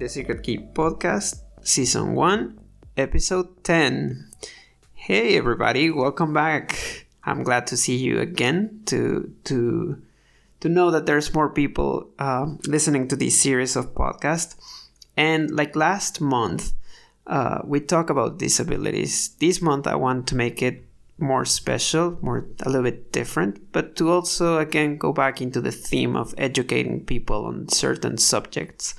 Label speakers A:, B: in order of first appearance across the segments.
A: The Secret Key Podcast, Season 1, Episode 10. Hey everybody, welcome back. I'm glad to see you again to to to know that there's more people uh, listening to this series of podcasts. And like last month, uh, we talk about disabilities. This month, I want to make it more special, more a little bit different, but to also again go back into the theme of educating people on certain subjects.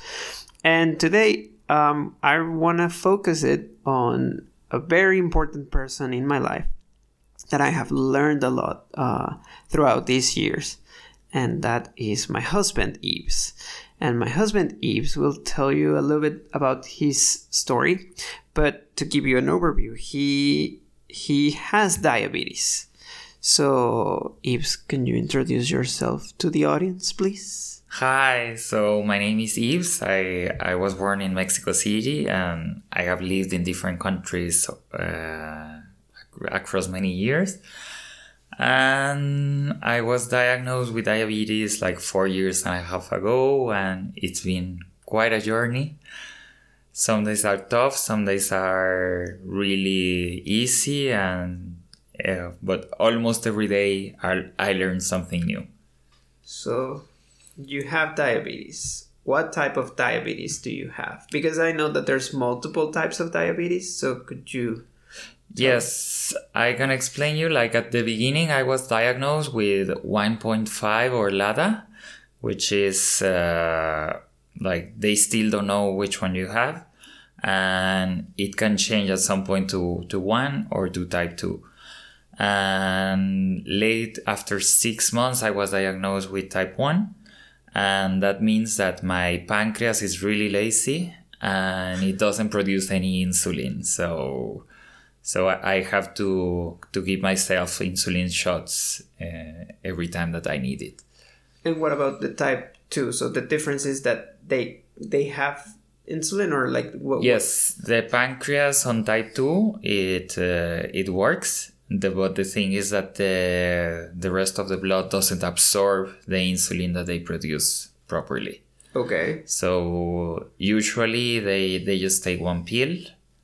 A: And today, um, I want to focus it on a very important person in my life that I have learned a lot uh, throughout these years, and that is my husband, Yves. And my husband, Yves, will tell you a little bit about his story. But to give you an overview, he he has diabetes. So, Yves, can you introduce yourself to the audience, please?
B: Hi, so my name is Yves. I, I was born in Mexico City and I have lived in different countries uh, across many years. And I was diagnosed with diabetes like four years and a half ago, and it's been quite a journey. Some days are tough, some days are really easy, and uh, but almost every day I, I learn something new.
A: So, you have diabetes. What type of diabetes do you have? Because I know that there's multiple types of diabetes. So, could you
B: Yes, I can explain you. Like at the beginning, I was diagnosed with 1.5 or LADA, which is uh, like they still don't know which one you have, and it can change at some point to to one or to type two. And late after six months, I was diagnosed with type one, and that means that my pancreas is really lazy and it doesn't produce any insulin. So so I have to to give myself insulin shots uh, every time that I need it.
A: And what about the type two? So the difference is that they they have insulin or like
B: what? Yes, the pancreas on type two it uh, it works. The, but the thing is that the the rest of the blood doesn't absorb the insulin that they produce properly.
A: Okay.
B: So usually they they just take one pill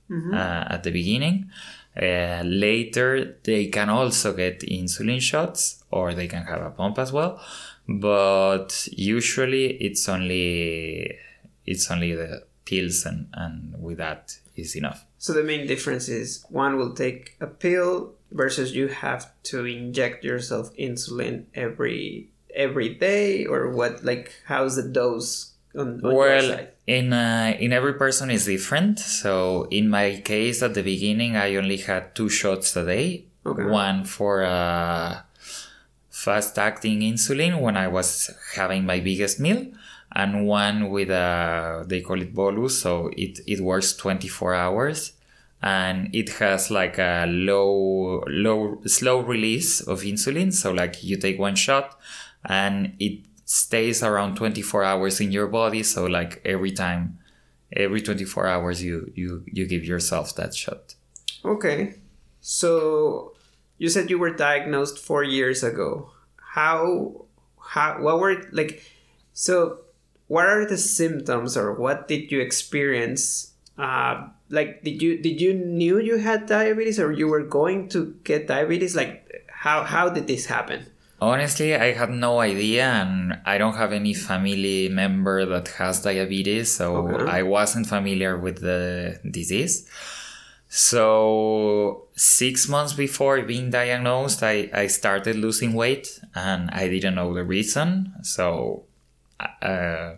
B: mm-hmm. uh, at the beginning. Uh, later, they can also get insulin shots or they can have a pump as well. But usually, it's only it's only the pills, and, and with that is enough.
A: So the main difference is one will take a pill versus you have to inject yourself insulin every every day or what like how's the dose on, on
B: well in uh, in every person is different. So in my case at the beginning i only had two shots a day. Okay. one for uh, fast acting insulin when i was having my biggest meal and one with a they call it bolus so it it works 24 hours and it has like a low low slow release of insulin. So like you take one shot and it stays around 24 hours in your body. So like every time every 24 hours you you you give yourself that shot.
A: Okay. So you said you were diagnosed 4 years ago. How how what were like so what are the symptoms or what did you experience uh like did you did you knew you had diabetes or you were going to get diabetes like how how did this happen
B: Honestly, I had no idea, and I don't have any family member that has diabetes, so okay. I wasn't familiar with the disease. So, six months before being diagnosed, I, I started losing weight, and I didn't know the reason. So, uh,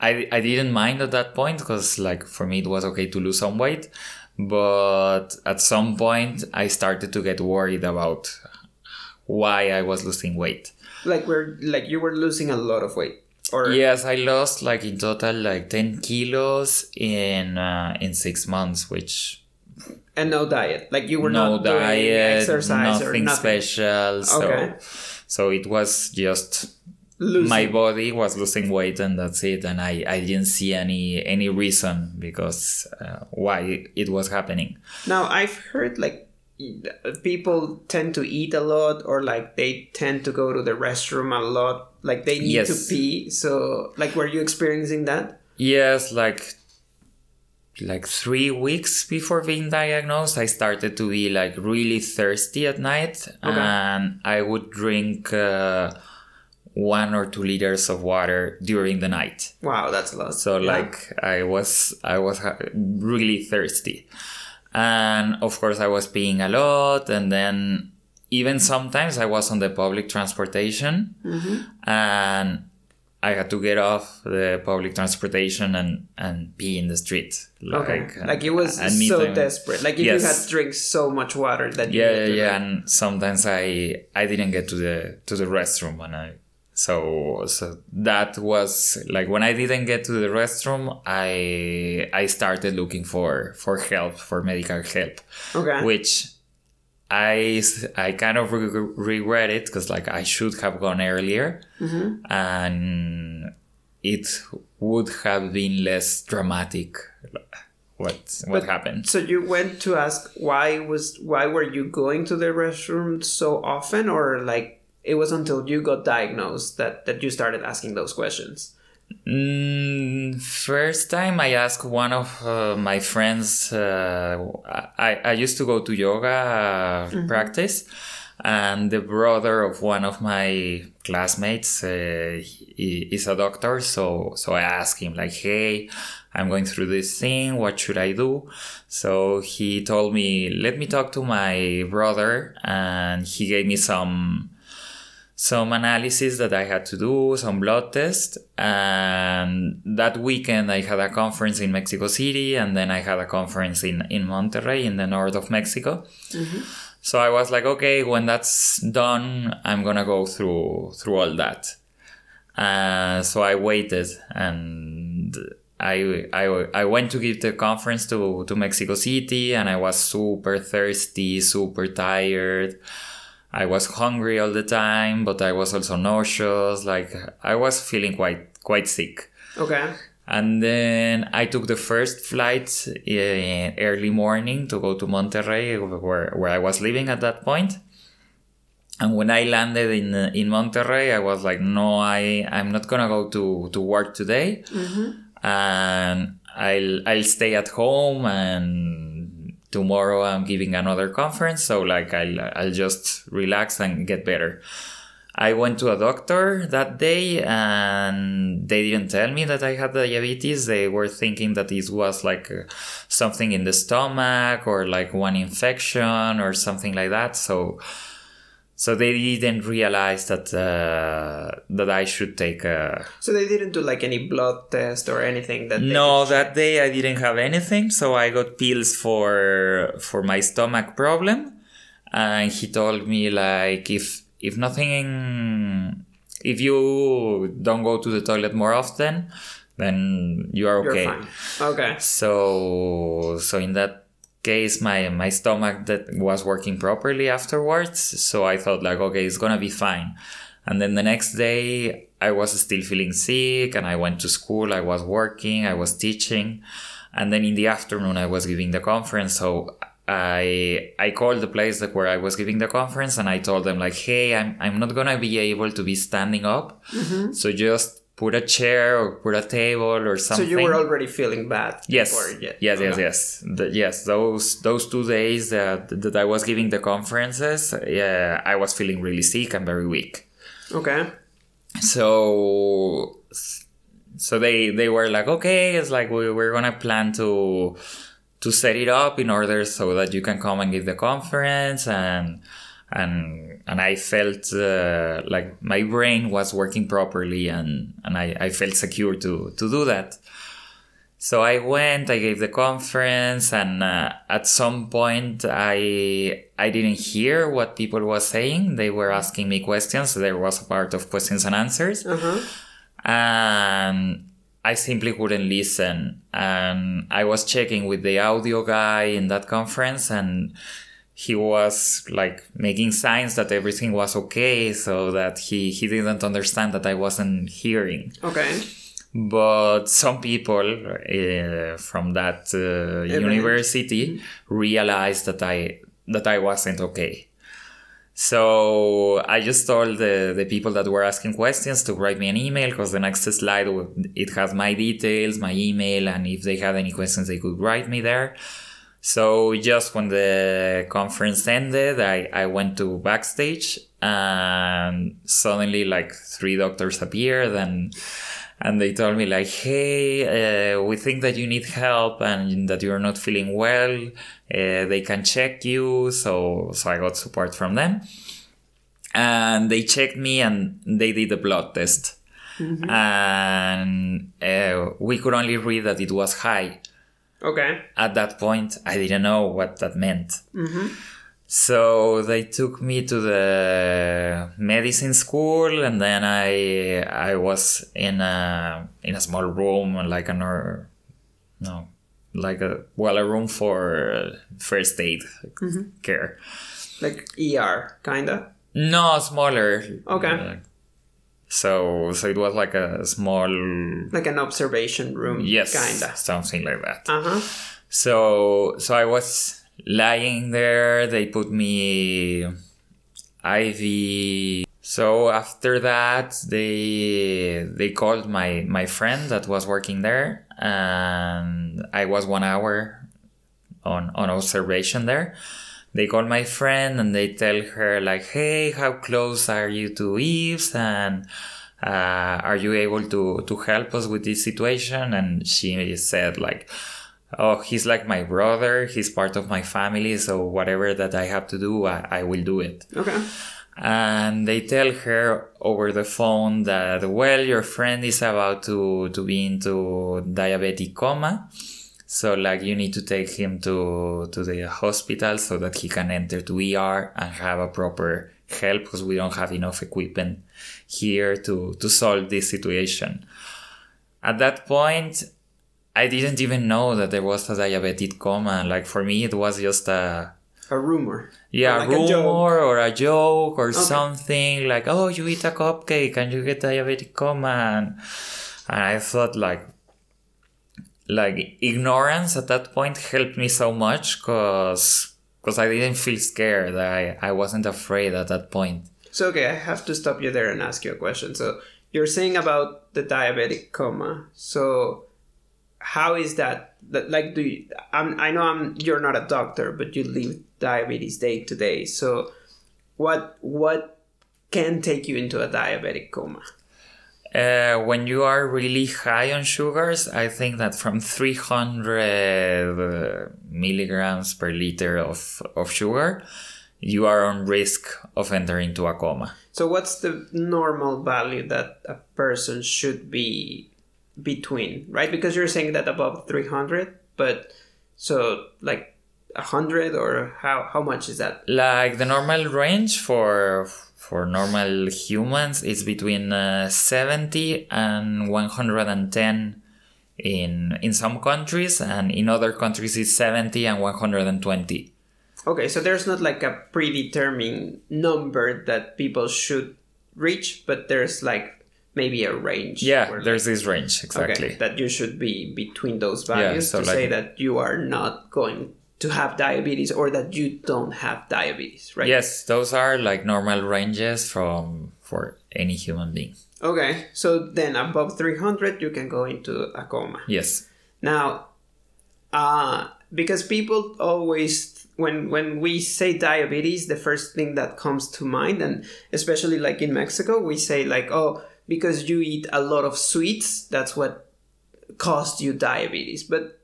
B: I, I didn't mind at that point because, like, for me, it was okay to lose some weight. But at some point, I started to get worried about why I was losing weight.
A: Like we're like you were losing a lot of weight.
B: Or yes, I lost like in total like ten kilos in uh, in six months, which
A: and no diet. Like you were no not diet, exercise nothing, nothing.
B: special. So okay. so it was just losing. my body was losing weight and that's it. And I I didn't see any any reason because uh, why it was happening.
A: Now I've heard like people tend to eat a lot or like they tend to go to the restroom a lot like they need yes. to pee so like were you experiencing that
B: yes, like like three weeks before being diagnosed, I started to be like really thirsty at night,
A: Okay.
B: and I would drink uh, one or two liters of water during the night.
A: Wow, that's a lot.
B: So
A: Yeah.
B: like I was I was really thirsty, and of course I was peeing a lot, and then even sometimes I was on the public transportation, mm-hmm. and I had to get off the public transportation and and pee in the street.
A: Like, Okay. Like, it was so
B: time-
A: desperate. Like if
B: Yes.
A: you had drank so much water that you
B: Yeah, yeah, yeah.
A: like-
B: And sometimes I I didn't get to the to the restroom, and I so so that was like when I didn't get to the restroom, I I started looking for for help for medical help,
A: Okay.
B: which I kind of re- regret it because like I should have gone earlier,
A: Mm-hmm.
B: and it would have been less dramatic. What what
A: But-
B: happened?
A: So you went to ask why was why were you going to the restroom so often, or like it was until you got diagnosed that that you started asking those questions.
B: Mm, first time I asked one of uh, my friends, uh, I, I used to go to yoga uh, practice, and the brother of one of my classmates uh, he is a doctor. So, so I asked him like, Hey, I'm going through this thing. What should I do? So he told me, let me talk to my brother. And he gave me some, some analysis that I had to do, some blood test. And that weekend I had a conference in Mexico City and then I had a conference in, in Monterrey in the north of Mexico. So I was like, okay, when that's done, I'm gonna go through through all that. Uh, so I waited and I, I I went to give the conference to, to Mexico City and I was super thirsty, super tired. I was hungry all the time, but I was also nauseous. Like I was feeling quite quite sick.
A: Okay.
B: And then I took the first flight in early morning to go to Monterrey, where, where I was living at that point. And when I landed in in Monterrey, I was like, no, I I'm not gonna go to to work today, mm-hmm. and I'll I'll stay at home and tomorrow I'm giving another conference, so like I'll I'll just relax and get better. I went to a doctor that day and they didn't tell me that I had diabetes. They were thinking that this was like something in the stomach or like one infection or something like that. So, so they didn't realize that uh, that I should take a.
A: So they didn't do like any blood test or anything that.
B: No, that day I didn't have anything, so I got pills for for my stomach problem, and he told me like if if nothing, if you don't go to the toilet more often, then you are okay.
A: Okay.
B: So so in that case my my stomach that was working properly afterwards so i thought like okay it's gonna be fine. And then the next day i was still feeling sick and i went to school i was working i was teaching. And then in the afternoon i was giving the conference so i i called the place that where i was giving the conference and i told them like hey i'm, I'm not gonna be able to be standing up. Mm-hmm. So just put a chair or put a table or something.
A: So you were already feeling bad.
B: Yes.
A: before yet.
B: Yes, yes,
A: Okay.
B: yes. The- yes, those those two days that that I was giving the conferences, yeah, I was feeling really sick and very weak.
A: Okay.
B: So so they they were like, okay, it's like we, we're gonna plan to to set it up in order so that you can come and give the conference and and and I felt uh, like my brain was working properly and and I, I felt secure to to do that. So I went, I gave the conference, and uh, at some point I I didn't hear what people were saying. They were asking me questions. There was a part of questions and answers,
A: Uh huh.
B: and I simply couldn't listen. And I was checking with the audio guy in that conference, and he was like making signs that everything was okay, so that he he didn't understand that I wasn't hearing
A: Okay.
B: but some people uh, from that uh, university realized that I that I wasn't okay. So I just told the, the people that were asking questions to write me an email because the next slide it has my details, my email, and if they had any questions, they could write me there. So just when the conference ended, I, I went to backstage and suddenly like three doctors appeared and and they told me like hey uh, we think that you need help and that you're not feeling well. Uh, they can check you. So so i got support from them. And they checked me and they did a blood test. Mm-hmm. and uh, we could only read that it was high
A: okay
B: at that point i didn't know what that meant
A: mm-hmm.
B: So they took me to the medicine school, and then I I was in a in a small room, like an no, like a well a room for first aid mm-hmm. care,
A: like ER kinda.
B: No, smaller.
A: Okay. Uh,
B: so so it was like a small
A: like an observation room.
B: Yes,
A: kinda
B: something like that.
A: Uh huh.
B: So so I was lying there. They put me IV. So after that, they they called my my friend that was working there, and I was one hour on on observation there. They call my friend and they tell her like, "Hey, how close are you to Yves?" and uh, are you able to to help us with this situation? And she said like oh, he's like my brother. He's part of my family. So whatever that I have to do, I, I will do it.
A: Okay.
B: And they tell her over the phone that, well, your friend is about to, to be into diabetic coma. So like you need to take him to, to the hospital so that he can enter to ER and have a proper help because we don't have enough equipment here to, to solve this situation. At that point, I didn't even know that there was a diabetic coma. Like for me, it was just a
A: a rumor.
B: Yeah, like a rumor a or a joke or okay. something like, oh, you eat a cupcake and you get diabetic coma, and, and I thought like like ignorance at that point helped me so much because because I didn't feel scared. I I wasn't afraid at that point.
A: So okay, I have to stop you there and ask you a question. So you're saying about the diabetic coma. So how is that that like do you I'm, i know i'm you're not a doctor but you live diabetes day to day so what what can take you into a diabetic coma
B: uh, when you are really high on sugars, I think that from 300 milligrams per liter of, of sugar, you are on risk of entering into a coma.
A: So, what's the normal value that a person should be between, right? Because you're saying that above 300, but so like 100 or how how much is that?
B: Like the normal range for for normal humans it's between uh, 70 and 110 in in some countries and in other countries it's 70 and 120
A: okay so there's not like a predetermined number that people should reach but there's like maybe a range.
B: Yeah, there's like, this range exactly.
A: Okay, that you should be between those values yeah, so to like, say that you are not going to have diabetes or that you don't have diabetes, right?
B: Yes, those are like normal ranges from for any human being.
A: Okay, so then above 300 you can go into a coma.
B: Yes.
A: Now, uh because people always when when we say diabetes the first thing that comes to mind and especially like in Mexico we say like oh because you eat a lot of sweets that's what caused you diabetes but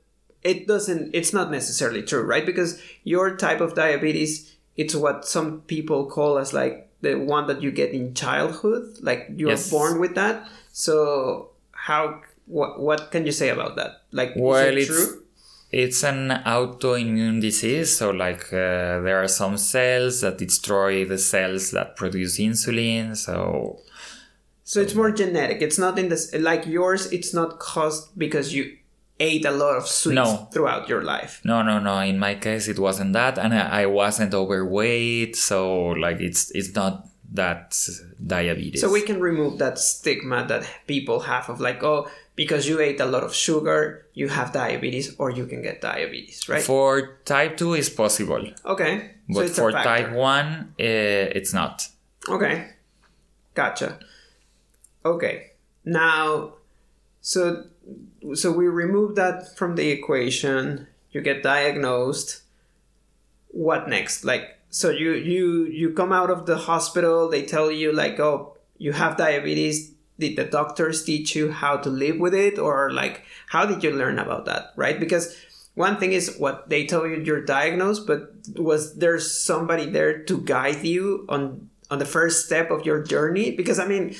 A: it doesn't it's not necessarily true right because your type of diabetes it's what some people call as like the one that you get in childhood like you're yes. born with that so how what what can you say about that like well, is it true
B: it's an autoimmune disease so like uh, there are some cells that destroy the cells that produce insulin so
A: so it's more genetic. It's not in this like yours. It's not caused because you ate a lot of sweets no. throughout your life.
B: No, no, no. In my case, it wasn't that, and I wasn't overweight. So like, it's it's not that diabetes.
A: So we can remove that stigma that people have of like, oh, because you ate a lot of sugar, you have diabetes, or you can get diabetes, right?
B: For type 2 is possible.
A: okay. so
B: But
A: it's
B: for type 1, uh, it's not.
A: Okay. Gotcha. Okay. Now so so we remove that from the equation. You get diagnosed. What next? Like so you you you come out of the hospital, they tell you like, "Oh, you have diabetes." Did the doctors teach you how to live with it or like how did you learn about that, right? Because one thing is what they tell you you're diagnosed, but was there somebody there to guide you on on the first step of your journey? Because I mean,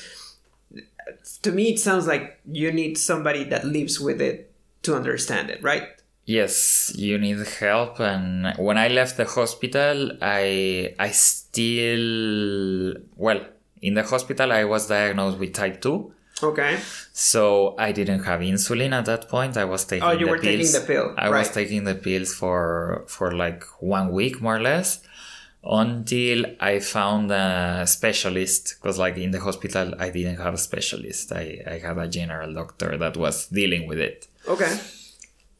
A: to me, it sounds like you need somebody that lives with it to understand it, right?
B: Yes, you need help. And when I left the hospital, I I still well in the hospital I was diagnosed with type two.
A: Okay.
B: So I didn't have insulin at that point. I was oh, taking.
A: Oh, you
B: the
A: were taking the pill,
B: I was taking the pills for for like one week more or less, until I found a specialist. Because like in the hospital, I didn't have a specialist. I I had a general doctor that was dealing with it.
A: Okay.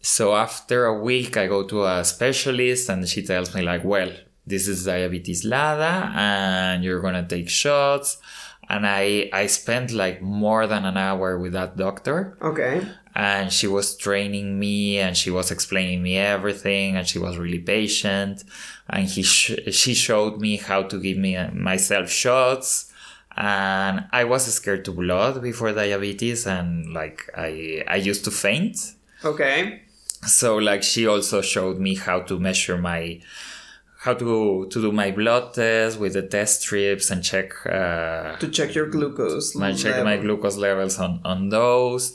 B: So after a week, I go to a specialist, and she tells me like, well, this is diabetes LADA, and you're gonna take shots. And I I spent like more than an hour with that doctor
A: Okay.
B: And she was training me and she was explaining me everything and she was really patient and he sh- she showed me how to give me uh, myself shots and I was scared to blood before diabetes and like I I used to faint
A: Okay.
B: so like she also showed me how to measure my how to to do my blood test with the test strips and check uh,
A: To check your glucose.
B: I check my glucose levels on, on those.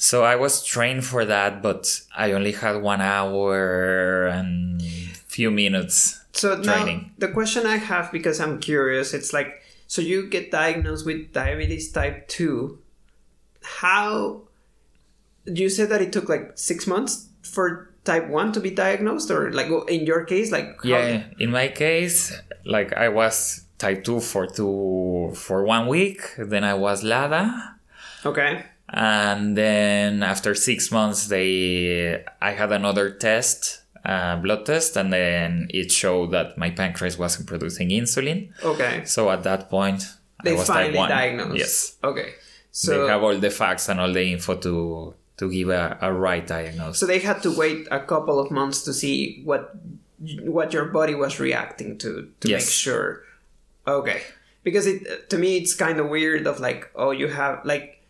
B: So I was trained for that, but I only had one hour and few minutes
A: So
B: training.
A: now the question I have because I'm curious, it's like so you get diagnosed with diabetes type two. How do you said that it took like six months for type one to be diagnosed, or like in your case, like how-
B: yeah, in my case, like I was type two for two for one week, then I was LADA,
A: okay,
B: and then after six months, they I had another test, uh, blood test, and then it showed that my pancreas wasn't producing insulin.
A: okay,
B: So at that point, I
A: they
B: was
A: finally diagnosed.
B: Yes.
A: okay, So they
B: have all the facts and all the info to to give a, a right diagnosis.
A: so they had to wait a couple of months to see what what your body was reacting to to
B: Yes.
A: make sure okay because it to me it's kind of weird of like oh you have like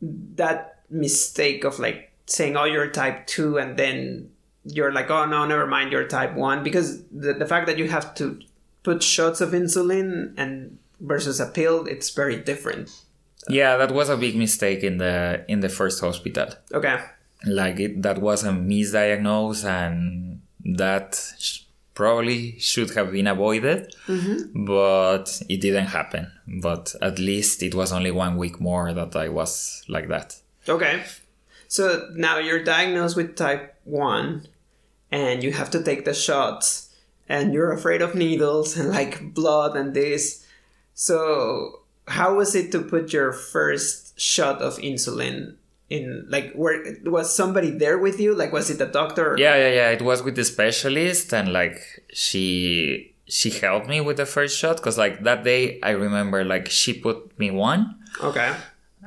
A: that mistake of like saying oh you're type 2 and then you're like oh no never mind you're type 1 because the, the fact that you have to put shots of insulin and versus a pill it's very different
B: yeah, that was a big mistake in the in the first hospital.
A: okay
B: Like it, that was a misdiagnosis, and that sh- probably should have been avoided, mm-hmm. but it didn't happen. But at least it was only one week more that I was like that.
A: Okay. So now you're diagnosed with type 1 and you have to take the shots and you're afraid of needles and like blood and this. So how was it to put your first shot of insulin in like where was somebody there with you? Like was it the doctor?
B: Yeah, yeah, yeah. It was with the specialist, and like she she helped me with the first shot because like that day I remember like she put me one
A: Okay.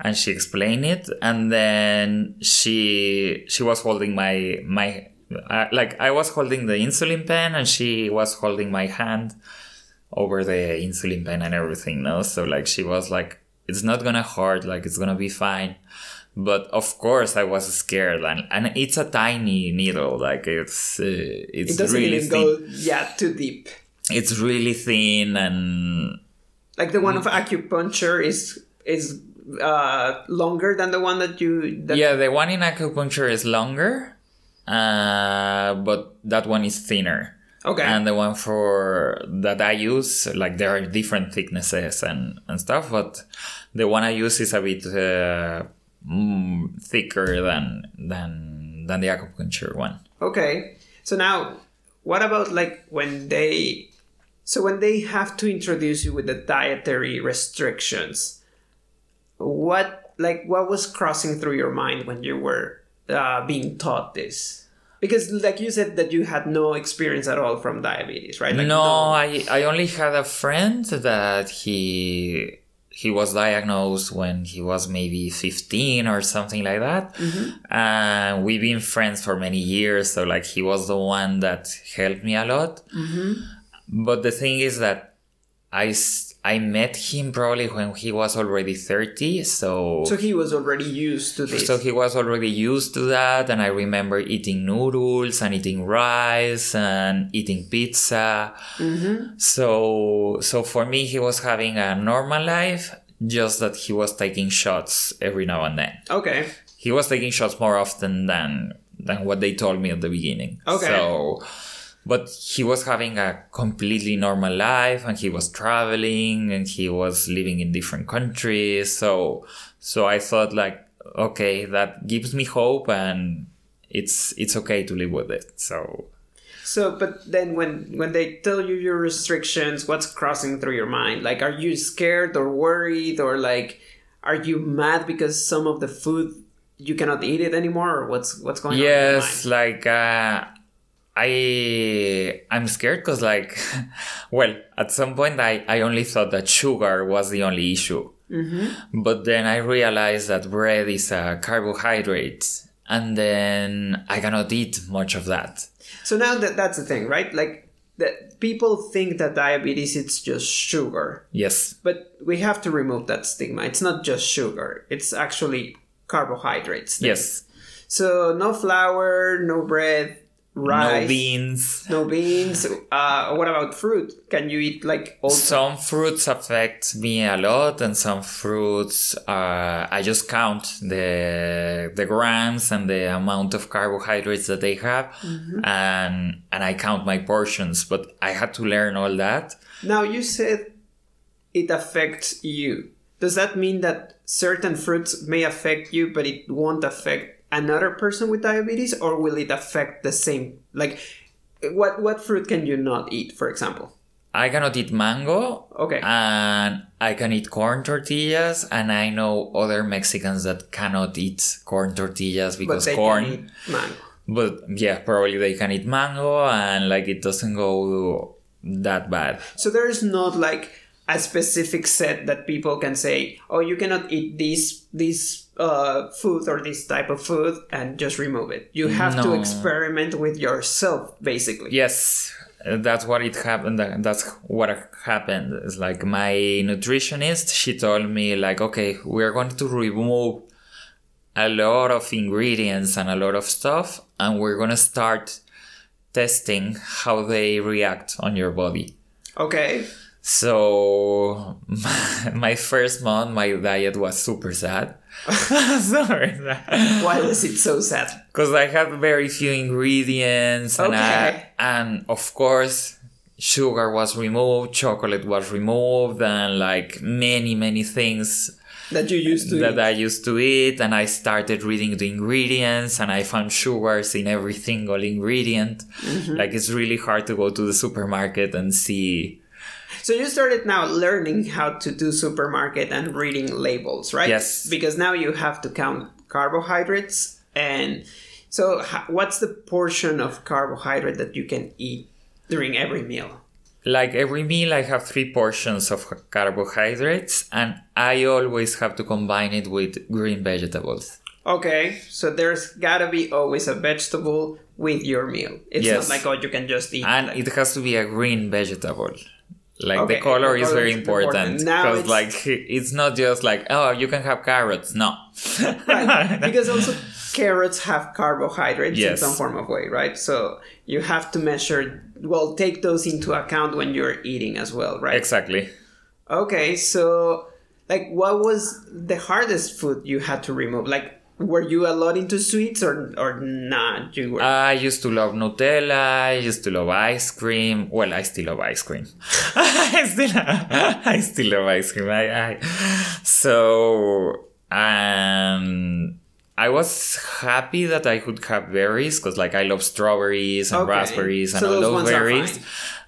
B: and she explained it and then she she was holding my my uh, like I was holding the insulin pen and she was holding my hand over the insulin pen and everything no so like she was like it's not gonna hurt like it's gonna be fine but of course I was scared and, and it's a tiny needle like it's uh, it's
A: It doesn't
B: really
A: even
B: thin
A: go yeah too deep.
B: it's really thin and
A: Like the one of acupuncture is is uh longer than the one that you that
B: yeah, the one in acupuncture is longer, uh, but that one is thinner.
A: Okay.
B: And the one for that I use, like there are different thicknesses and, and stuff, but the one I use is a bit uh, mm, thicker than than than the acupuncture one.
A: Okay. So now, what about like when they? So when they have to introduce you with the dietary restrictions, what like what was crossing through your mind when you were uh, being taught this? Because like you said that you had no experience at all from diabetes, right? Like,
B: no, I I only had a friend that he he was diagnosed when he was maybe 15 or something like that. And we've been friends for many years. So, like, he was the one that helped me a lot. Mm-hmm. But the thing is that I, s- I met him probably when he was already 30. So,
A: So he was already used to this.
B: so he was already used to that. And I remember eating noodles and eating rice and eating pizza. Mm-hmm. So, so for me, he was having a normal life, just that he was taking shots every now and then.
A: okay.
B: He was taking shots more often than than what they told me at the beginning.
A: Okay.
B: So, but he was having a completely normal life, and he was traveling, and he was living in different countries. So, so I thought like, okay, that gives me hope, and it's it's okay to live with it. So.
A: So, but then when when they tell you your restrictions, what's crossing through your mind? Like, are you scared or worried, or like, are you mad because some of the food you cannot eat it anymore, or what's what's going on?
B: yes like uh i i'm scared because like well at some point i i only thought that sugar was the only issue. Mm-hmm. But then i realized that bread is a carbohydrate and then i cannot eat much of that.
A: So now that that's the thing, right? Like, that people think that diabetes it's just sugar,
B: yes.
A: But we have to remove that stigma. It's not just sugar; it's actually carbohydrates.
B: yes.
A: So no flour, no bread, rice,
B: no beans
A: no beans. Uh, what about fruit? Can you eat like all?
B: some fruits affect me a lot and some fruits uh, i just count the the grams and the amount of carbohydrates that they have and and i count my portions but i had to learn all that
A: Now you said it affects you. Does that mean that certain fruits may affect you, but it won't affect another person with diabetes, or will it affect the same? Like, what what fruit can you not eat, for example?
B: i cannot eat mango
A: Okay.
B: and i can eat corn tortillas and i know other mexicans that cannot eat corn tortillas
A: but
B: because
A: they
B: corn
A: can eat mango.
B: but yeah probably they can eat mango and like it doesn't go that bad
A: So there's not like a specific set that people can say, oh, you cannot eat this this uh, food or this type of food and just remove it. You have to experiment with yourself, basically.
B: Yes, that's what it happened. That's what happened. It's like my nutritionist, she told me like, okay, we're going to remove a lot of ingredients and a lot of stuff, and we're gonna start testing how they react on your body.
A: Okay.
B: So my first month, my diet was super sad. Sorry.
A: Why was it so sad?
B: because I had very few ingredients and I, and of course sugar was removed, chocolate was removed, and like many many things
A: That you used to
B: that
A: eat.
B: I used to eat. And I started reading the ingredients, and I found sugars in every single ingredient.
A: Mm-hmm.
B: Like it's really hard to go to the supermarket and see.
A: So you started now learning how to do supermarket and reading labels, right?
B: Yes.
A: Because now you have to count carbohydrates and so what's the portion of carbohydrate that you can eat during every meal?
B: Like every meal, I have three portions of carbohydrates, and I always have to combine it with green vegetables.
A: Okay, so there's gotta be always a vegetable with your meal. It's
B: Yes.
A: not like oh you can just eat.
B: and
A: like-
B: it has to be a green vegetable like
A: Okay,
B: the color
A: the
B: is very
A: is
B: important. Because like it's not just like oh you can have carrots. No.
A: Right because also carrots have carbohydrates in some form of way right? So you have to measure well take those into account when you're eating as well right?
B: Exactly.
A: Okay so like what was the hardest food you had to remove? Like were you a lot into sweets or or not? You were.
B: I used to love nutella i used to love ice cream. Well i still love ice cream. I still i still love ice cream. I, I so um I was happy that I could have berries because, like, I love strawberries and
A: Okay.
B: raspberries and
A: So
B: all
A: those
B: those berries.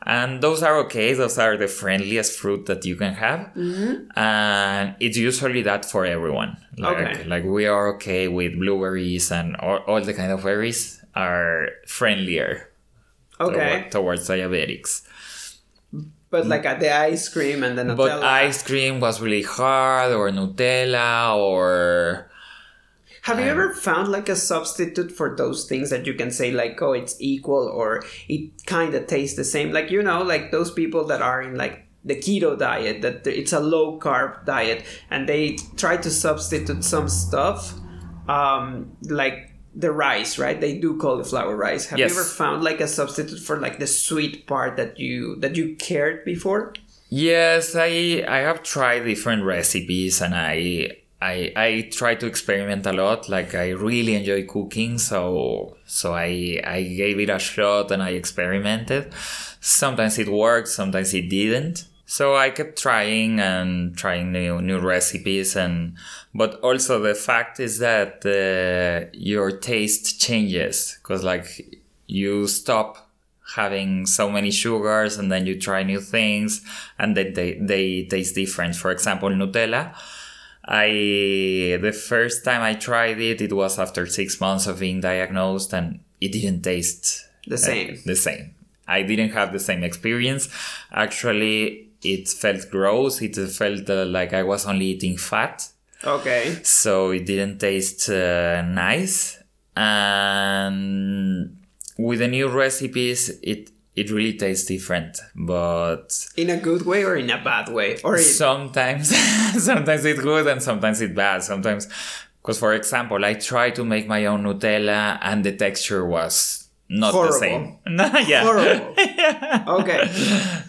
B: And those are okay. Those are the friendliest fruit that you can have, mm-hmm. and it's usually that for everyone. Like,
A: Okay.
B: like we are okay with blueberries and all, all the kind of berries are friendlier
A: Okay.
B: toward- towards diabetics.
A: But like at the ice cream and the Nutella.
B: But ice cream was really hard, or Nutella, or
A: Have you ever found like a substitute for those things that you can say like, oh, it's equal or it kind of tastes the same? Like you know, like those people that are in like the keto diet, that it's a low carb diet, and they try to substitute some stuff, um, like the rice, right? They do cauliflower rice. Have
B: Yes.
A: you ever found like a substitute for like the sweet part that you that you cared before?
B: Yes, I I have tried different recipes and I I I try to experiment a lot. Like I really enjoy cooking, so so I I gave it a shot and I experimented. Sometimes it worked, sometimes it didn't. So I kept trying and trying new new recipes and but also the fact is that uh, your taste changes because like you stop having so many sugars and then you try new things and then they, they taste different. For example, Nutella. I the first time I tried it, it was after six months of being diagnosed, and it didn't taste
A: The
B: uh,
A: same.
B: the same. I didn't have the same experience. Actually, it felt gross. It felt uh, like I was only eating fat
A: Okay.
B: so it didn't taste uh, nice and with the new recipes it it really tastes different but
A: In a good way or in a bad way? Or it,
B: sometimes sometimes it's good and sometimes it's bad sometimes because for example i tried to make my own nutella and the texture was not
A: Horrible.
B: the same yeah
A: horrible. okay.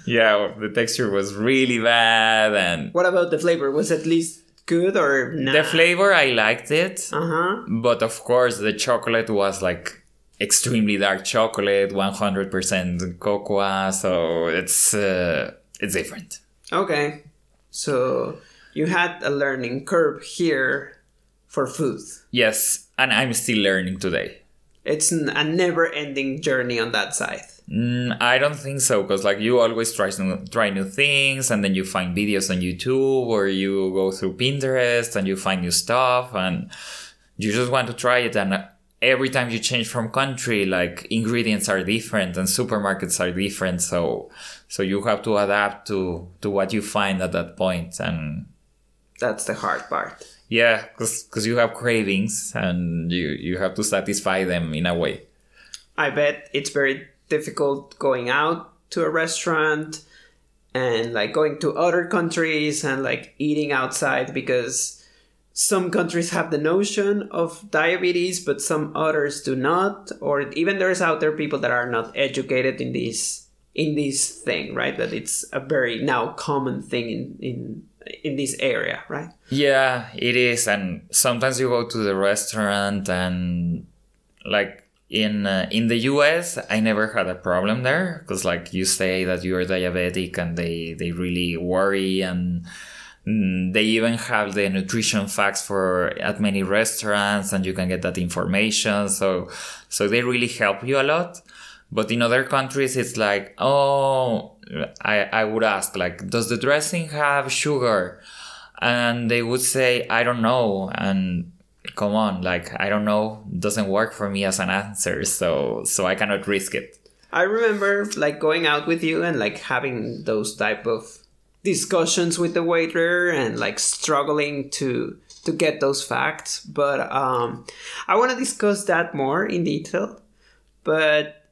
B: yeah the texture was really bad and
A: What about the flavor? Was at least good or not?
B: the flavor i liked it
A: Uh huh.
B: But of course, the chocolate was like extremely dark chocolate, 100% cocoa, so it's uh, it's different.
A: Okay. So you had a learning curve here for food.
B: Yes, and I'm still learning today.
A: It's a never-ending journey on that side.
B: Mm, I don't think so, because like you always try new, try new things, and then you find videos on YouTube, or you go through Pinterest and you find new stuff, and you just want to try it. And every time you change from country, like ingredients are different and supermarkets are different, so so you have to adapt to to what you find at that. And
A: That's the hard part.
B: yeah, because you have cravings and you you have to satisfy them in a way.
A: I bet it's very difficult going out to a restaurant and like going to other countries and like eating outside because some countries have the notion of diabetes but some others do not or even there's out there people that are not educated in this in this thing right that it's a very now common thing in in in this area right
B: Yeah, it is. And sometimes you go to the restaurant and like in uh, in the US, I never had a problem there because like you say that you're diabetic and they they really worry and Mm, they even have the nutrition facts for at many restaurants and you can get that information. So so they really help you a lot. But in other countries, it's like, oh, I, I would ask, like, does the dressing have sugar? And they would say, I don't know. And come on, like, I don't know doesn't work for me as an answer. So, so I cannot risk it.
A: I remember like going out with you and like having those type of discussions with the waiter and like struggling to to get those facts. But um, I want to discuss that more in detail. But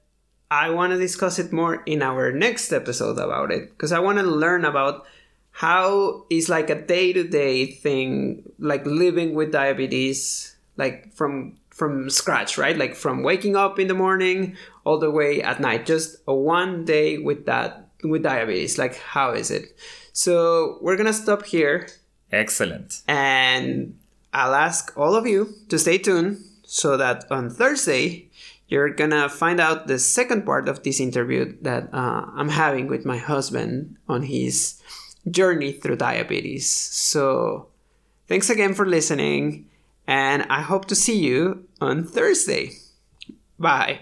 A: I want to discuss it more in our next episode about it because I want to learn about how is like a day to day thing, like living with diabetes, like from from scratch, right? Like from waking up in the morning all the way at night, just a one day with that with diabetes. Like how is it? So we're gonna stop here
B: Excellent.
A: and I'll ask all of you to stay tuned so that on Thursday you're gonna find out the second part of this interview that uh, I'm having with my husband on his journey through diabetes. So thanks again for listening, and I hope to see you on Thursday. Bye.